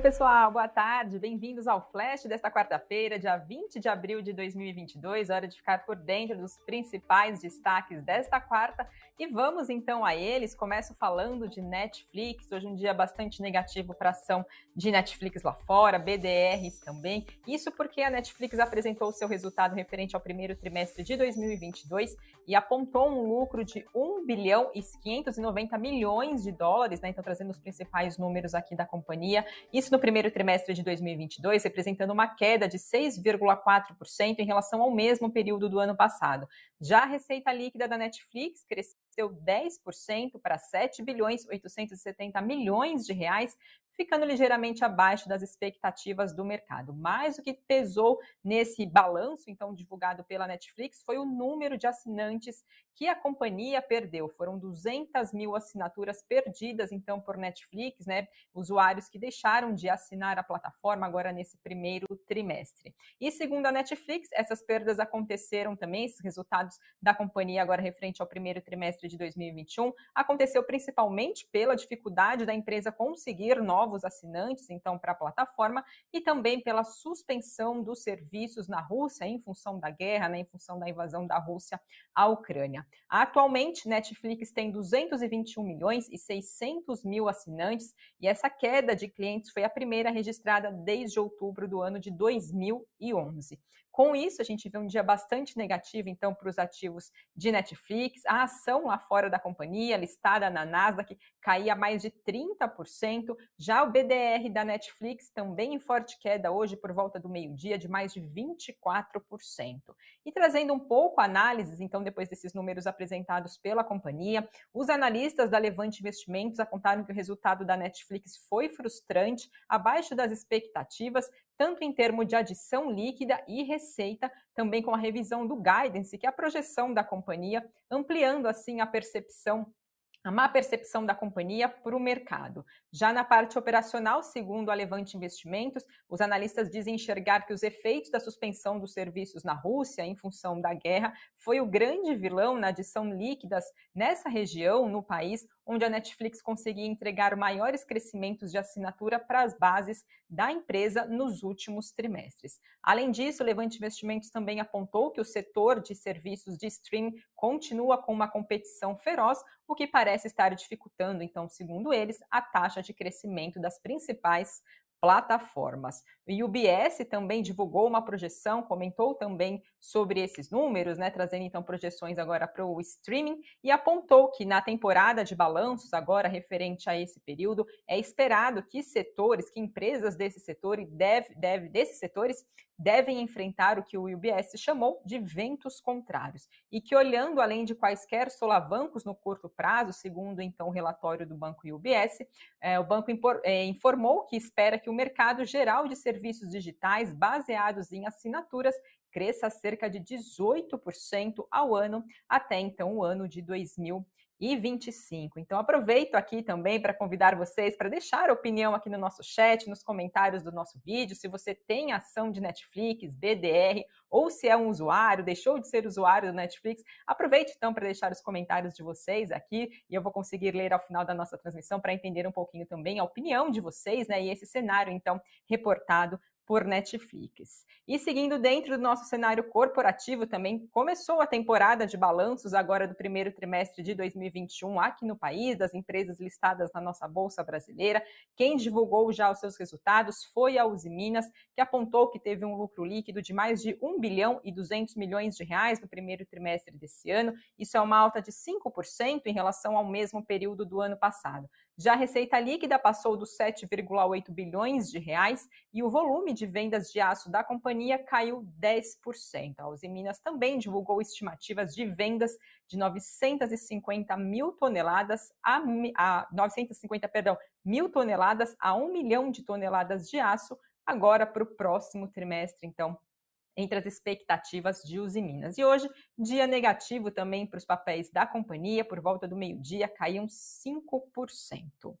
Oi, pessoal, boa tarde. Bem-vindos ao Flash desta quarta-feira, dia 20 de abril de 2022. Hora de ficar por dentro dos principais destaques desta quarta. E vamos então a eles. Começo falando de Netflix. Hoje um dia bastante negativo para a ação de Netflix lá fora, BDRs também. Isso porque a Netflix apresentou seu resultado referente ao primeiro trimestre de 2022 e apontou um lucro de 1 bilhão e 590 milhões de dólares, né? Então trazendo os principais números aqui da companhia. Isso no primeiro trimestre de 2022, representando uma queda de 6,4% em relação ao mesmo período do ano passado. Já a receita líquida da Netflix cresceu 10% para 7 bilhões 870 milhões de reais, ficando ligeiramente abaixo das expectativas do mercado. Mas o que pesou nesse balanço, então, divulgado pela Netflix, foi o número de assinantes que a companhia perdeu. Foram 200 mil assinaturas perdidas, então, por Netflix, né? Usuários que deixaram de assinar a plataforma agora nesse primeiro trimestre. E segundo a Netflix, essas perdas aconteceram também, esses resultados da companhia agora referente ao primeiro trimestre de 2021, aconteceu principalmente pela dificuldade da empresa conseguir novos novos assinantes, então, para a plataforma, e também pela suspensão dos serviços na Rússia em função da guerra, né, em função da invasão da Rússia à Ucrânia. Atualmente, Netflix tem 221 milhões e 600 mil assinantes, e essa queda de clientes foi a primeira registrada desde outubro do ano de 2011. Com isso, a gente vê um dia bastante negativo, então, para os ativos de Netflix. A ação lá fora da companhia, listada na Nasdaq, caía mais de 30%. Já o BDR da Netflix, também em forte queda hoje, por volta do meio-dia, de mais de 24%. E trazendo um pouco análises, então, depois desses números apresentados pela companhia, os analistas da Levante Investimentos apontaram que o resultado da Netflix foi frustrante, abaixo das expectativas, tanto em termos de adição líquida e receita, também com a revisão do guidance, que é a projeção da companhia, ampliando assim a percepção a má percepção da companhia para o mercado. Já na parte operacional, segundo a Levante Investimentos, os analistas dizem enxergar que os efeitos da suspensão dos serviços na Rússia em função da guerra foi o grande vilão na adição líquidas nessa região, no país, onde a Netflix conseguia entregar maiores crescimentos de assinatura para as bases da empresa nos últimos trimestres. Além disso, o Levante Investimentos também apontou que o setor de serviços de streaming continua com uma competição feroz, o que parece estar dificultando, então, segundo eles, a taxa de crescimento das principais plataformas. O UBS também divulgou uma projeção, comentou também sobre esses números, né, trazendo então projeções agora para o streaming e apontou que na temporada de balanços agora referente a esse período é esperado que setores, que empresas desse setor deve, deve desses setores devem enfrentar o que o UBS chamou de ventos contrários e que olhando além de quaisquer solavancos no curto prazo, segundo então o relatório do banco UBS, é, o banco é, informou que espera que o mercado geral de serviços digitais baseados em assinaturas cresça cerca de 18% ao ano até então o ano de 2020 e 25. Então aproveito aqui também para convidar vocês para deixar opinião aqui no nosso chat, nos comentários do nosso vídeo, se você tem ação de Netflix, BDR, ou se é um usuário, deixou de ser usuário do Netflix, aproveite então para deixar os comentários de vocês aqui e eu vou conseguir ler ao final da nossa transmissão para entender um pouquinho também a opinião de vocês, né, e esse cenário então reportado por Netflix. E seguindo dentro do nosso cenário corporativo também, começou a temporada de balanços agora do primeiro trimestre de 2021 aqui no país, das empresas listadas na nossa Bolsa Brasileira. Quem divulgou já os seus resultados foi a Uzi Minas, que apontou que teve um lucro líquido de mais de 1 bilhão e 200 milhões de reais no primeiro trimestre desse ano. Isso é uma alta de 5% em relação ao mesmo período do ano passado. Já a receita líquida passou dos 7,8 bilhões de reais e o volume de vendas de aço da companhia caiu 10%. A Uzi Minas também divulgou estimativas de vendas de 950 mil toneladas a, a 950, perdão, mil toneladas a 1 milhão de toneladas de aço agora para o próximo trimestre, então entre as expectativas de Uzi Minas. E hoje, dia negativo também para os papéis da companhia, por volta do meio-dia, caíam 5%.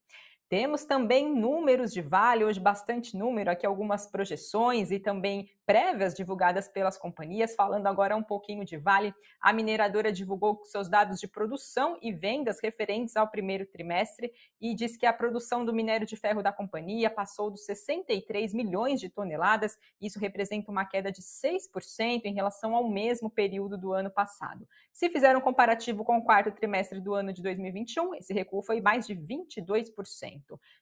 Temos também números de Vale, hoje bastante número, aqui algumas projeções e também prévias divulgadas pelas companhias. Falando agora um pouquinho de Vale, a mineradora divulgou seus dados de produção e vendas referentes ao primeiro trimestre e diz que a produção do minério de ferro da companhia passou dos 63 milhões de toneladas. Isso representa uma queda de 6% em relação ao mesmo período do ano passado. Se fizer um comparativo com o quarto trimestre do ano de 2021, esse recuo foi mais de 22%.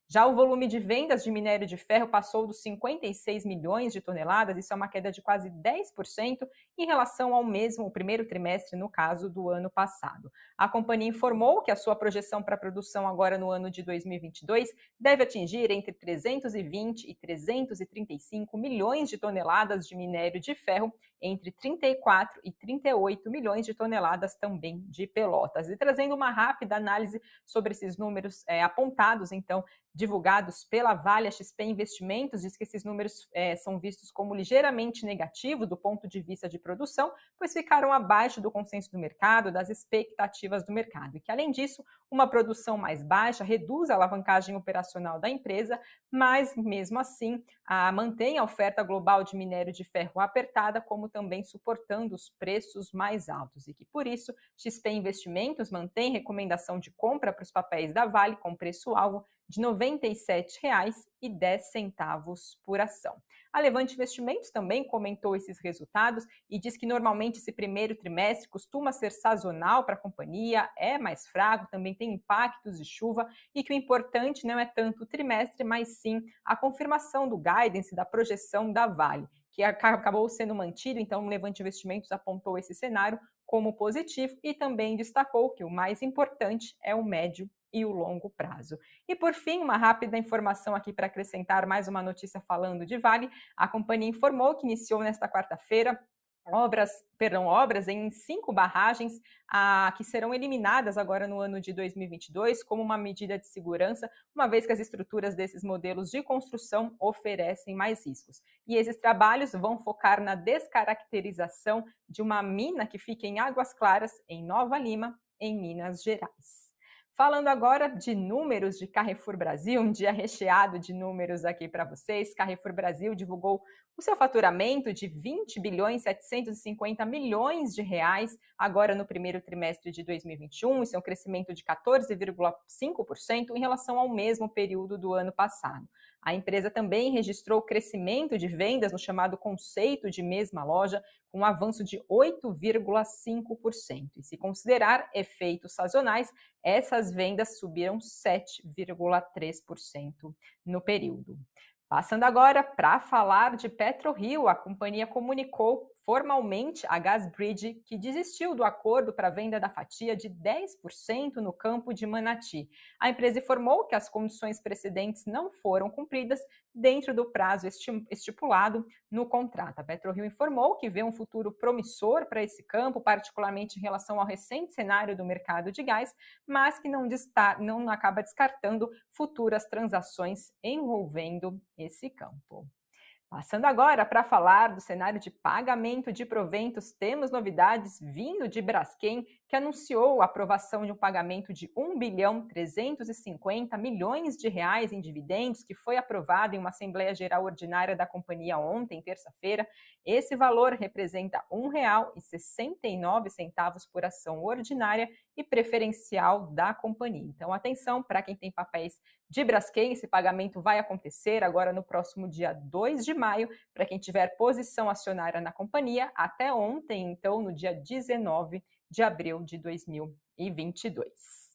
Já o volume de vendas de minério de ferro passou dos 56 milhões de toneladas, isso é uma queda de quase 10% em relação ao mesmo primeiro trimestre, no caso do ano passado. A companhia informou que a sua projeção para a produção agora no ano de 2022 deve atingir entre 320 e 335 milhões de toneladas de minério de ferro, entre 34 e 38 milhões de toneladas também de pelotas. E trazendo uma rápida análise sobre esses números é, apontados, então, divulgados pela Vale XP Investimentos, diz que esses números é, são vistos como ligeiramente negativos do ponto de vista de produção, pois ficaram abaixo do consenso do mercado, das expectativas do mercado, e que, além disso, uma produção mais baixa reduz a alavancagem operacional da empresa, mas, mesmo assim, a, mantém a oferta global de minério de ferro apertada, como também suportando os preços mais altos, e que, por isso, XP Investimentos mantém recomendação de compra para os papéis da Vale com preço-alvo de R$ 97,10 por ação. A Levante Investimentos também comentou esses resultados e diz que normalmente esse primeiro trimestre costuma ser sazonal para a companhia, é mais fraco, também tem impactos de chuva e que o importante não é tanto o trimestre, mas sim a confirmação do guidance, da projeção da Vale que acabou sendo mantido, então o Levante Investimentos apontou esse cenário como positivo e também destacou que o mais importante é o médio e o longo prazo. E por fim, uma rápida informação aqui para acrescentar mais uma notícia falando de Vale. A companhia informou que iniciou nesta quarta-feira obras, perdão, obras em cinco barragens a, que serão eliminadas agora no ano de 2022 como uma medida de segurança, uma vez que as estruturas desses modelos de construção oferecem mais riscos. E esses trabalhos vão focar na descaracterização de uma mina que fica em Águas Claras, em Nova Lima, em Minas Gerais. Falando agora de números de Carrefour Brasil, um dia recheado de números aqui para vocês. Carrefour Brasil divulgou o seu faturamento de 20 bilhões 750 milhões de reais agora no primeiro trimestre de 2021, isso é um crescimento de 14,5% em relação ao mesmo período do ano passado. A empresa também registrou crescimento de vendas no chamado conceito de mesma loja, com um avanço de 8,5%. E se considerar efeitos sazonais, essas vendas subiram 7,3% no período. Passando agora para falar de PetroRio, a companhia comunicou formalmente a Gasbridge que desistiu do acordo para a venda da fatia de 10% no campo de Manati. A empresa informou que as condições precedentes não foram cumpridas dentro do prazo estipulado no contrato. A PetroRio informou que vê um futuro promissor para esse campo, particularmente em relação ao recente cenário do mercado de gás, mas que não, não acaba descartando futuras transações envolvendo esse campo. Passando agora para falar do cenário de pagamento de proventos, temos novidades vindo de Braskem, que anunciou a aprovação de um pagamento de 1 bilhão 350 milhões de reais em dividendos, que foi aprovado em uma Assembleia Geral Ordinária da companhia ontem, terça-feira. Esse valor representa R$ 1,69 por ação ordinária e preferencial da companhia. Então, atenção para quem tem papéis de Braskem, esse pagamento vai acontecer agora no próximo dia 2 de maio, para quem tiver posição acionária na companhia, até ontem, então, no dia 19 de abril de 2022.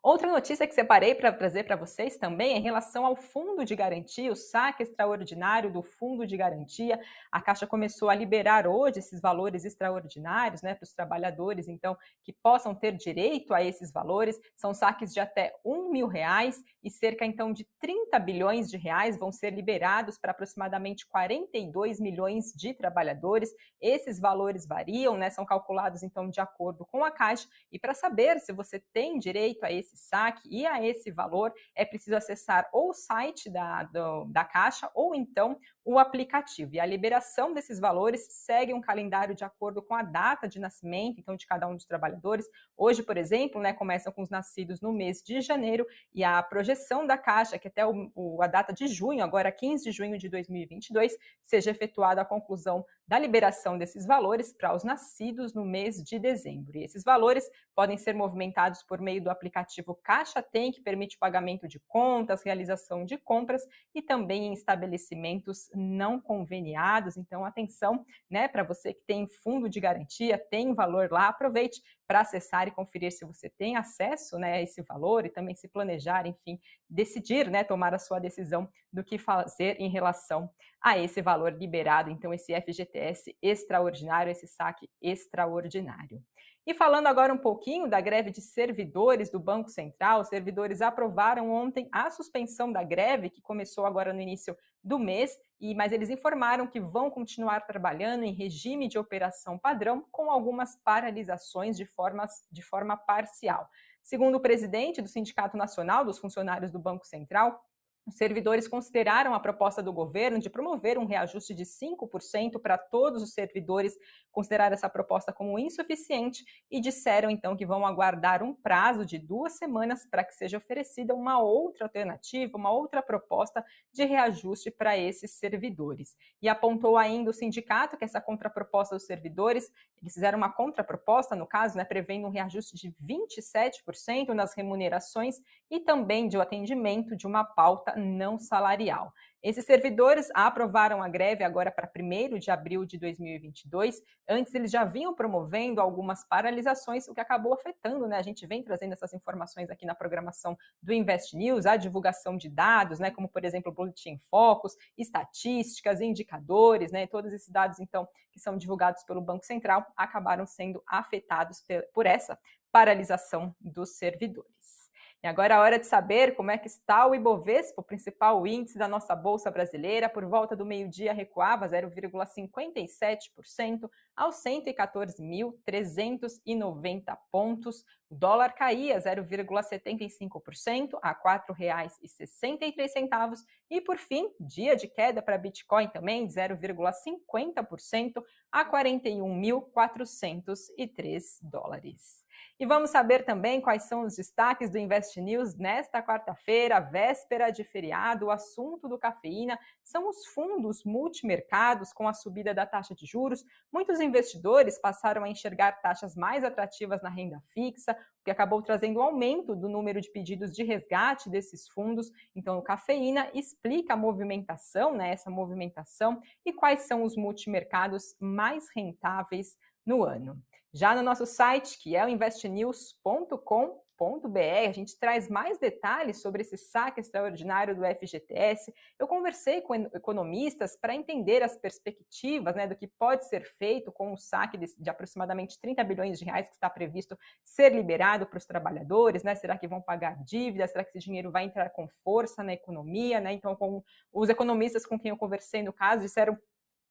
Outra notícia que separei para trazer para vocês também é em relação ao fundo de garantia, o saque extraordinário do fundo de garantia. A Caixa começou a liberar hoje esses valores extraordinários né, para os trabalhadores, então, que possam ter direito a esses valores. São saques de até um mil reais e cerca então de 30 bilhões de reais vão ser liberados para aproximadamente 42 milhões de trabalhadores. Esses valores variam, né, são calculados então de acordo com a Caixa. E para saber se você tem direito a esse esse saque e a esse valor, é preciso acessar ou o site da, do, da Caixa ou então o aplicativo. E a liberação desses valores segue um calendário de acordo com a data de nascimento, então, de cada um dos trabalhadores. Hoje, por exemplo, né, começam com os nascidos no mês de janeiro e a projeção da Caixa, que até o, o, a data de junho, agora 15 de junho de 2022, seja efetuada a conclusão da liberação desses valores para os nascidos no mês de dezembro. E esses valores podem ser movimentados por meio do aplicativo Caixa Tem, que permite o pagamento de contas, realização de compras e também em estabelecimentos não conveniados. Então, atenção, né, para você que tem fundo de garantia, tem valor lá, aproveite para acessar e conferir se você tem acesso né, a esse valor e também se planejar, enfim, decidir, né, tomar a sua decisão do que fazer em relação a esse valor liberado, então esse FGTS extraordinário, esse saque extraordinário. E falando agora um pouquinho da greve de servidores do Banco Central, os servidores aprovaram ontem a suspensão da greve, que começou agora no início do mês, e mas eles informaram que vão continuar trabalhando em regime de operação padrão, com algumas paralisações de, formas, de forma parcial. Segundo o presidente do Sindicato Nacional dos Funcionários do Banco Central, os servidores consideraram a proposta do governo de promover um reajuste de 5% para todos os servidores, considerar essa proposta como insuficiente e disseram então que vão aguardar um prazo de duas semanas para que seja oferecida uma outra alternativa, uma outra proposta de reajuste para esses servidores. E apontou ainda o sindicato que essa contraproposta dos servidores, eles fizeram uma contraproposta, no caso, né, prevendo um reajuste de 27% nas remunerações e também de o um atendimento de uma pauta não salarial. Esses servidores aprovaram a greve agora para 1 de abril de 2022. Antes, eles já vinham promovendo algumas paralisações, o que acabou afetando, né? A gente vem trazendo essas informações aqui na programação do Invest News, a divulgação de dados, né? Como, por exemplo, o Boletim Focus, estatísticas, indicadores, né? Todos esses dados, então, que são divulgados pelo Banco Central, acabaram sendo afetados por essa paralisação dos servidores. E agora é hora de saber como é que está o Ibovespa, o principal índice da nossa Bolsa Brasileira. Por volta do meio-dia, recuava 0,57% aos 114.390 pontos. O dólar caía 0,75% a R$ 4,63. E, por fim, dia de queda para Bitcoin também, de 0,50% a 41.403 dólares. E vamos saber também quais são os destaques do Invest News nesta quarta-feira, véspera de feriado. O assunto do cafeína são os fundos multimercados com a subida da taxa de juros. Muitos investidores passaram a enxergar taxas mais atrativas na renda fixa, o que acabou trazendo um aumento do número de pedidos de resgate desses fundos. Então, o cafeína explica a movimentação, né, essa movimentação e quais são os multimercados mais rentáveis no ano. Já no nosso site, que é o investnews.com.br, a gente traz mais detalhes sobre esse saque extraordinário do FGTS. Eu conversei com economistas para entender as perspectivas né, do que pode ser feito com o saque de, aproximadamente 30 bilhões de reais que está previsto ser liberado para os trabalhadores. Né? Será que vão pagar dívidas? Será que esse dinheiro vai entrar com força na economia? Né? Então, com os economistas com quem eu conversei no caso disseram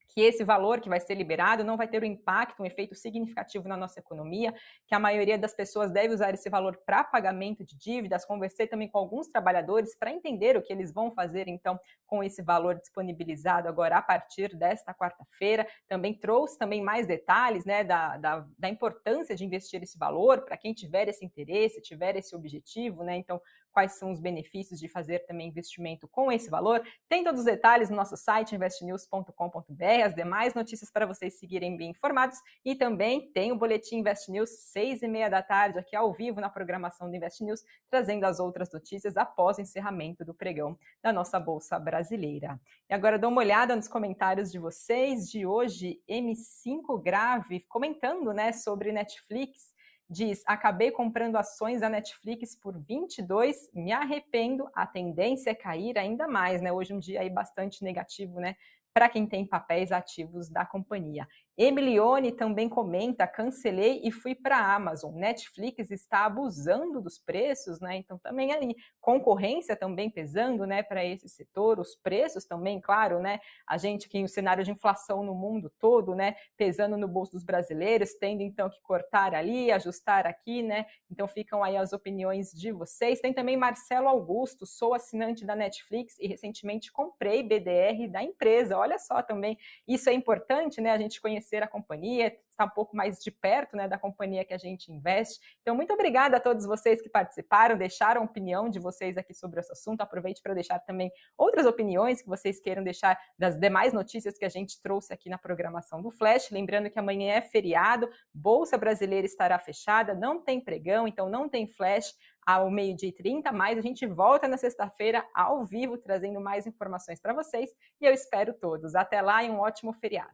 que esse valor que vai ser liberado não vai ter um impacto, um efeito significativo na nossa economia, que a maioria das pessoas deve usar esse valor para pagamento de dívidas. Conversei também com alguns trabalhadores para entender o que eles vão fazer, então, com esse valor disponibilizado agora a partir desta quarta-feira. Também trouxe também mais detalhes né, da, da, da importância de investir esse valor para quem tiver esse interesse, tiver esse objetivo, né? Então, quais são os benefícios de fazer também investimento com esse valor. Tem todos os detalhes no nosso site investnews.com.br, as demais notícias para vocês seguirem bem informados e também tem o boletim Invest News seis e meia da tarde aqui ao vivo na programação do Invest News, trazendo as outras notícias após o encerramento do pregão da nossa bolsa brasileira. E agora dá uma olhada nos comentários de vocês de hoje, M5 Grave comentando, né, sobre Netflix diz: acabei comprando ações da Netflix por 22, me arrependo, a tendência é cair ainda mais, né? Hoje um dia aí bastante negativo, né? Para quem tem papéis ativos da companhia. Emilione também comenta: cancelei e fui para Amazon. Netflix está abusando dos preços, né? Então também ali concorrência também pesando, né, para esse setor, os preços também, claro, né? A gente que o cenário de inflação no mundo todo, né, pesando no bolso dos brasileiros, tendo então que cortar ali, ajustar aqui, né? Então ficam aí as opiniões de vocês. Tem também Marcelo Augusto, sou assinante da Netflix e recentemente comprei BDR da empresa. Olha só também, isso é importante, né? A gente conhecer a companhia, estar um pouco mais de perto, né, da companhia que a gente investe. Então, muito obrigada a todos vocês que participaram, deixaram a opinião de vocês aqui sobre esse assunto. Aproveite para deixar também outras opiniões que vocês queiram deixar das demais notícias que a gente trouxe aqui na programação do Flash. Lembrando que amanhã é feriado, Bolsa Brasileira estará fechada, não tem pregão, então não tem Flash ao meio-dia e 30, mas a gente volta na sexta-feira ao vivo trazendo mais informações para vocês e eu espero todos. Até lá e um ótimo feriado.